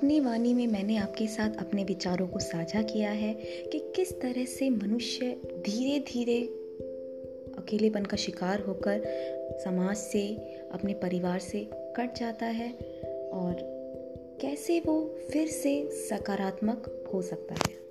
अपनी वाणी में मैंने आपके साथ अपने विचारों को साझा किया है कि किस तरह से मनुष्य धीरे धीरे अकेलेपन का शिकार होकर समाज से, अपने परिवार से कट जाता है और कैसे वो फिर से सकारात्मक हो सकता है।